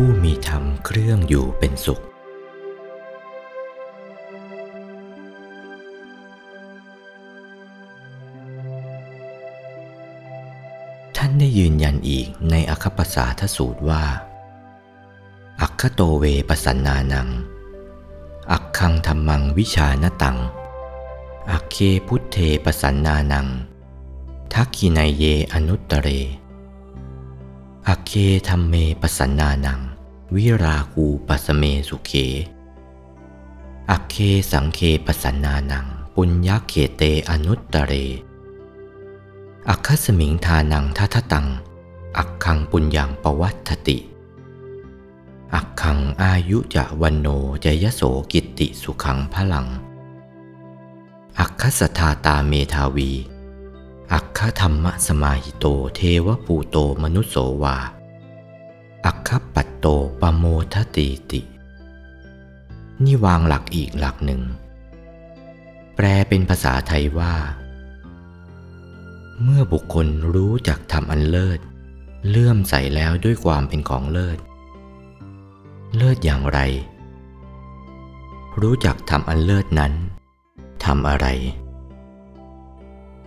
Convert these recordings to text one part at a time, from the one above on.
ผู้มีธรรมเครื่องอยู่เป็นสุข ท่านได้ยืนยันอีกในอคปสาทสูตรว่า อัคคโตเวปสันนานัง อักขังธรรมังวิชานตัง อักเคพุทเทปสันนานัง ทักขินายเยอนุตตเรอัคเคธัมเมปสันนานัง วิราคูปสเมสุเขอัคเคสังเฆ ปสันนานัง ปุญญักเขตเตอนุตตเร อัคคัสมิงทานัง ททตัง อัคคังปุญญังปวัฑฒติ อัคคังอายุ จ วัณโณ จยโสกิตติสุขังพลัง อักขสทาตาเมทาวี อักขธรรมสมาหิโตเทวปูโตมนุสโสวา อักขปัตโตปโมทติติ นี่วางหลักอีกหลักหนึ่ง แปลเป็นภาษาไทยว่า เมื่อบุคคลรู้จักทำอันเลิศ เลื่อมใสแล้วด้วยความเป็นของเลิศ เลิศอย่างไร รู้จักทำอันเลิศนั้นทำอะไร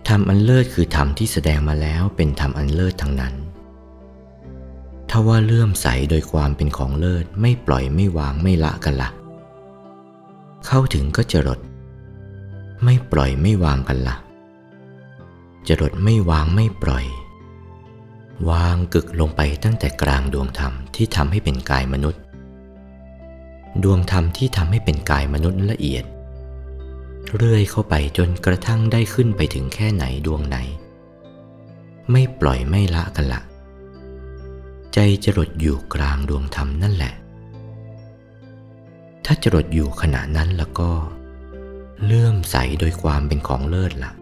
ทำอันเลิศคือธรรมที่แสดงมาแล้วเป็นธรรมอันเลิศทั้งนั้น ถ้าว่าเลื่อมใสโดยความเป็นของเลิศไม่ปล่อยไม่วางไม่ละกันละ่ะ เข้าถึงก็จะรด ไม่ปล่อยไม่วางกันละ่ะจะรดไม่วางไม่ปล่อย วางกึกลงไปตั้งแต่กลางดวงธรรมที่ทำให้เป็นกายมนุษย์ ดวงธรรมที่ทำให้เป็นกายมนุษย์ละเอียด เรื่อยเข้าไปจนกระทั่งได้ขึ้นไปถึงแค่ไหนดวงไหน ไม่ปล่อยไม่ละกันล่ะ ใจจรดอยู่กลางดวงธรรมนั่นแหละ ถ้าจรดอยู่ขณะนั้นแล้วก็ เลื่อมใสโดยความเป็นของเลิศละ่ะ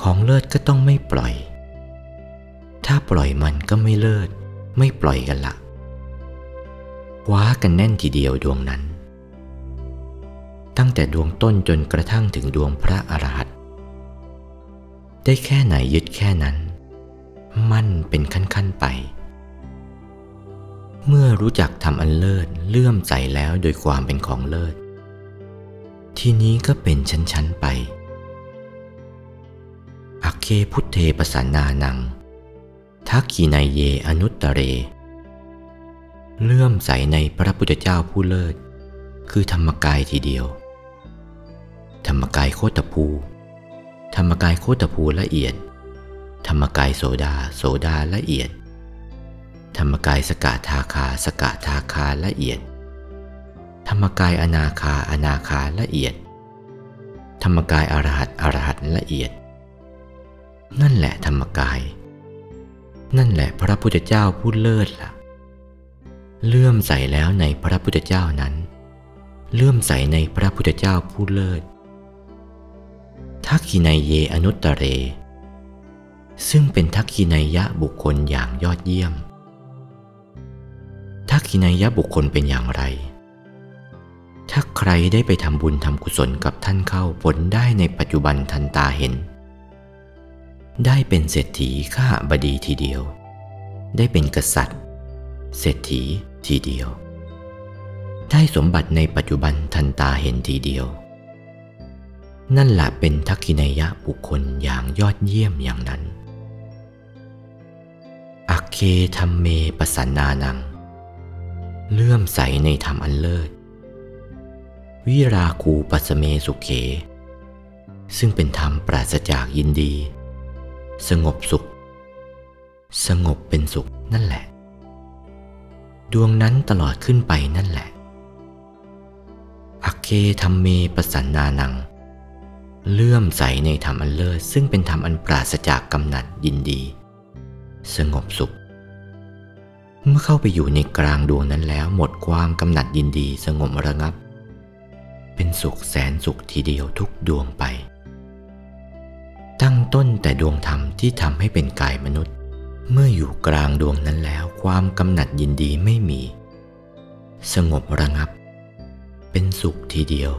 ของเลิศก็ต้องไม่ปล่อย ถ้าปล่อยมันก็ไม่เลิศ ไม่ปล่อยกันละคว้ากันแน่นทีเดียวดวงนั้น ตั้งแต่ดวงต้นจนกระทั่งถึงดวงพระอรหันต์ได้แค่ไหนยึดแค่นั้น มั่นเป็นขั้นๆไป เมื่อรู้จักทำอันเลิศเลื่อมใสแล้วโดยความเป็นของเลิศ ทีนี้ก็เป็นชั้นๆไป อักเคพุทเทปสันนานังทักขีนายเยอนุตตเร เลื่อมใสในพระพุทธเจ้าผู้เลิศ คือธรรมกายทีเดียว ธรรมกายโคตภู ธรรมกายโคตภูละเอียด ธรรมกายโสดาโสดาละเอียด ธรรมกายสกาทาคาสกาทาคาละเอียด ธรรมกายอนาคาอนาคาละเอียด ธรรมกายอรหัตอรหัตละเอียด นั่นแหละธรรมกาย นั่นแหละพระพุทธเจ้าผู้เลิศละ่ะ เลื่อมใสแล้วในพระพุทธเจ้านั้น เลื่อมใสในพระพุทธเจ้าผู้เลิศทักขินายเยอนุตตเร ซึ่งเป็นทักขินายะบุคคลอย่างยอดเยี่ยม ทักขินายะบุคคลเป็นอย่างไร ถ้าใครได้ไปทำบุญทำกุศลกับท่านเข้าผลได้ในปัจจุบันทันตาเห็น ได้เป็นเศรษฐีข้าบดีทีเดียว ได้เป็นกษัตริย์ เศรษฐีทีเดียว ได้สมบัติในปัจจุบันทันตาเห็นทีเดียว นั่นแหละเป็นทักขินายะบุคคลอย่างยอดเยี่ยมอย่างนั้นอเคธรรมเมปสันนานัง เลื่อมใสในธรรมอันเลิศ วิราคูปัสเมสุเข ซึ่งเป็นธรรมปราศจากยินดี สงบสุข สงบเป็นสุขนั่นแหละ ดวงนั้นตลอดขึ้นไปนั่นแหละอเคธรรมเมปสันนานัง เลื่อมใสในธรรมอันเลิศซึ่งเป็นธรรมอันปราศจากกำหนัดยินดี สงบสุข เมื่อเข้าไปอยู่ในกลางดวงนั้นแล้วหมดความกำหนัดยินดีสงบระงับ เป็นสุขแสนสุขทีเดียวทุกดวงไป ตั้งต้นแต่ดวงธรรมที่ทำให้เป็นกายมนุษย์ เมื่ออยู่กลางดวงนั้นแล้วความกำหนัดยินดีไม่มี สงบระงับ เป็นสุขทีเดียว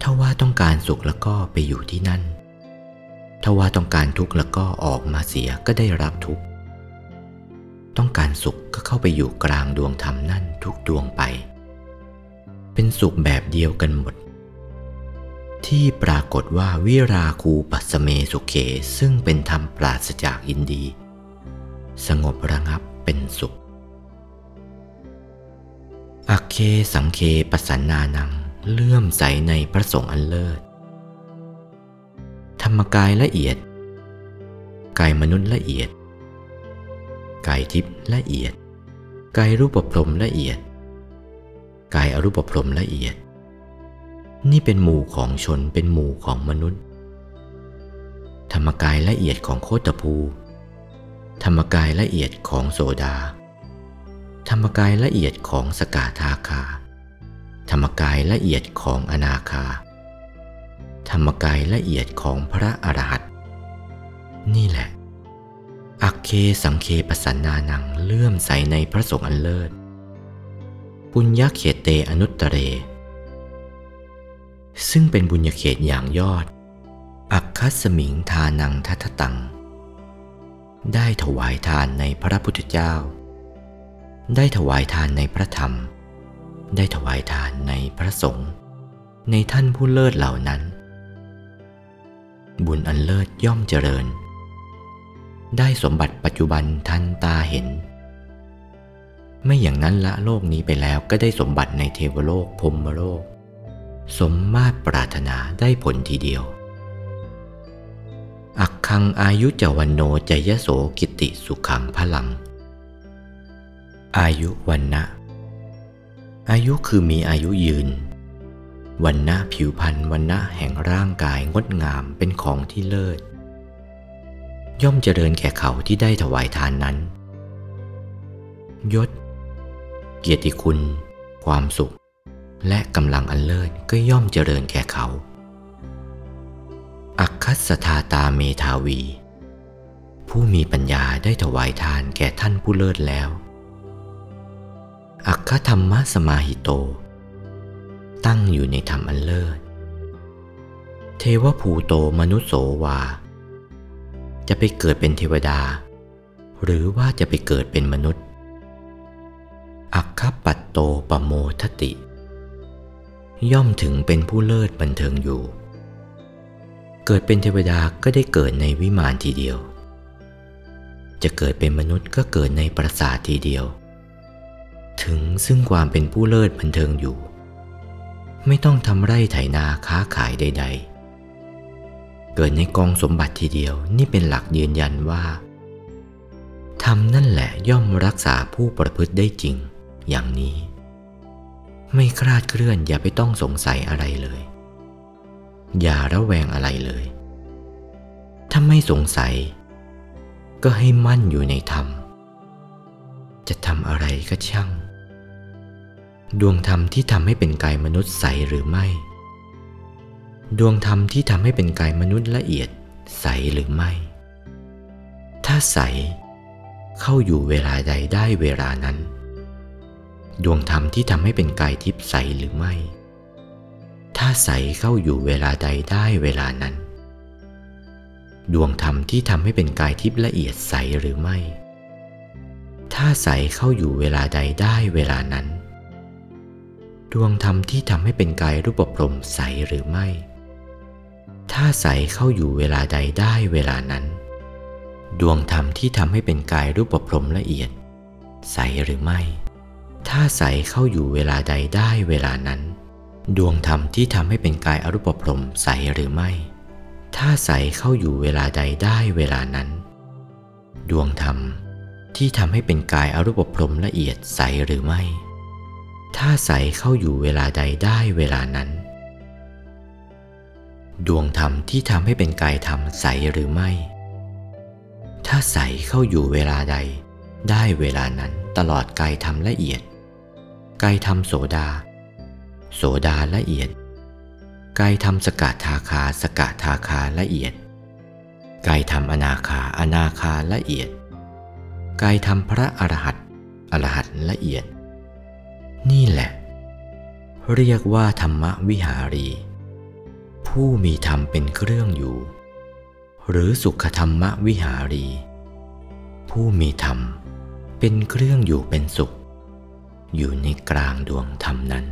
ถ้าว่าต้องการสุขแล้วก็ไปอยู่ที่นั่น ถ้าว่าต้องการทุกข์แล้วก็ออกมาเสียก็ได้รับทุกข์ การสุขก็เข้าไปอยู่กลางดวงธรรมนั่นทุกดวงไป เป็นสุขแบบเดียวกันหมด ที่ปรากฏว่าวิราคูปัสเมสุเขซึ่งเป็นธรรมปราศจากอินดี สงบระงับเป็นสุขอักเคสังเคปสันนานังเลื่อมใสในพระสงฆ์อันเลิศ ธรรมกายละเอียด กายมนุษย์ละเอียด กายทิพย์ละเอียด กายรูปพรมละเอียด กายอรูปพรมละเอียด นี่เป็นหมู่ของชนเป็นหมู่ของมนุษย์ ธรรมกายละเอียดของโคตภู ธรรมกายละเอียดของโสดา ธรรมกายละเอียดของสกาทาคา ธรรมกายละเอียดของอนาคา ธรรมกายละเอียดของพระอรหันต์นี่แหละ อักเคสังเคปสันนานังเลื่อมใสในพระสงฆ์อันเลิศ ปุญญเขตเตอนุตตเร ซึ่งเป็นบุญญเขตอย่างยอด อักคัสมิงทานังทัตตัง ได้ถวายทานในพระพุทธเจ้า ได้ถวายทานในพระธรรม ได้ถวายทานในพระสงฆ์ในท่านผู้เลิศเหล่านั้น บุญอันเลิศย่อมเจริญ ได้สมบัติปัจจุบันทันตาเห็น ไม่อย่างนั้นละโลกนี้ไปแล้วก็ได้สมบัติในเทวโลกพรมโลก สมมาตรปรารถนาได้ผลทีเดียว อักคังอายุจวันโนจยโสกิติสุขังพลัง อายุวันนะอายุคือมีอายุยืน วันนะผิวพรรณวันนะแห่งร่างกายงดงามเป็นของที่เลิศ ย่อมเจริญแก่เขาที่ได้ถวายทานนั้น ยศ เกียรติคุณ ความสุข และกำลังอันเลิศก็ย่อมเจริญแก่เขา อักคัสธาตาเมทาวี ผู้มีปัญญาได้ถวายทานแก่ท่านผู้เลิศแล้ว อักขธรรมสมาหิโต ตั้งอยู่ในธรรมอันเลิศ เทวภูโตมนุสโสวา จะไปเกิดเป็นเทวดา หรือว่าจะไปเกิดเป็นมนุษย์ อักขปัตโตปโมทติ ย่อมถึงเป็นผู้เลิศบันเทิงอยู่ เกิดเป็นเทวดาก็ได้เกิดในวิมานทีเดียว จะเกิดเป็นมนุษย์ก็เกิดในปราสาททีเดียว ถึงซึ่งความเป็นผู้เลิศบันเทิงอยู่ ไม่ต้องทำไร่ไถนาค้าขายใด ๆ เกิดในกองสมบัติทีเดียวนี่เป็นหลักยืนยันว่าธรรมนั่นแหละย่อมรักษาผู้ประพฤติได้จริง อย่างนี้ ไม่คลาดเคลื่อนอย่าไปต้องสงสัยอะไรเลย อย่าระแวงอะไรเลย ถ้าไม่สงสัย ก็ให้มั่นอยู่ในธรรม จะทำอะไรก็ช่าง ดวงธรรมที่ทำให้เป็นกายมนุษย์ใสหรือไม่ ดวงธรรมที่ทำให้เป็นกายมนุษย์ละเอียดใสหรือไม่ ถ้าใส เข้าอยู่เวลาใดได้เวลานั้น ดวงธรรมที่ทำให้เป็นกายทิพย์ใสหรือไม่ ถ้าใสเข้าอยู่เวลาใดได้เวลานั้น ดวงธรรมที่ทำให้เป็นกายทิพย์ละเอียดใสหรือไม่ ถ้าใสเข้าอยู่เวลาใดได้เวลานั้น ดวงธรรมที่ทำให้เป็นกายรูปปรมใสหรือไม่ ถ้าใสเข้าอยู่เวลาใดได้เวลานั้น ดวงธรรมที่ทำให้เป็นกายรูปปรมละเอียด ใสหรือไม่ ถ้าใสเข้าอยู่เวลาใดได้เวลานั้น ดวงธรรมที่ทำให้เป็นกายอรูปพรมใสหรือไม่ ถ้าใสเข้าอยู่เวลาใดได้เวลานั้น ดวงธรรมที่ทำให้เป็นกายอรูปพรมละเอียดใสหรือไม่ ถ้าใสเข้าอยู่เวลาใดได้เวลานั้น ดวงธรรมที่ทำให้เป็นกายธรรมใสหรือไม่ ถ้าใสเข้าอยู่เวลาใด ได้เวลานั้นตลอดกายธรรมละเอียด กายธรรมโสดา โสดาละเอียด กายธรรมสกทาคาสกทาคาละเอียด กายธรรมอนาคาอนาคาละเอียด กายธรรมพระอรหัตอรหัตละเอียด นี่แหละ เรียกว่าธรรมวิหารี ผู้มีธรรมเป็นเครื่องอยู่ หรือสุขธรรมวิหารี ผู้มีธรรมเป็นเครื่องอยู่เป็นสุข อยู่ในกลางดวงธรรมนั้น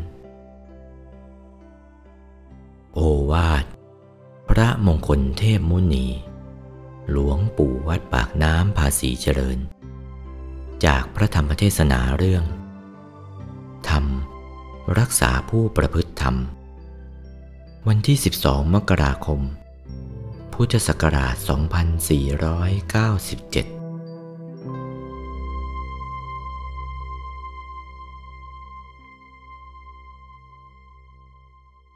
โอวาท พระมงคลเทพมุนี หลวงปู่วัดปากน้ำภาษีเจริญ จากพระธรรมเทศนาเรื่อง ธรรม รักษาผู้ประพฤติธรรม วันที่ 12 มกราคม พุทธศักราช 2497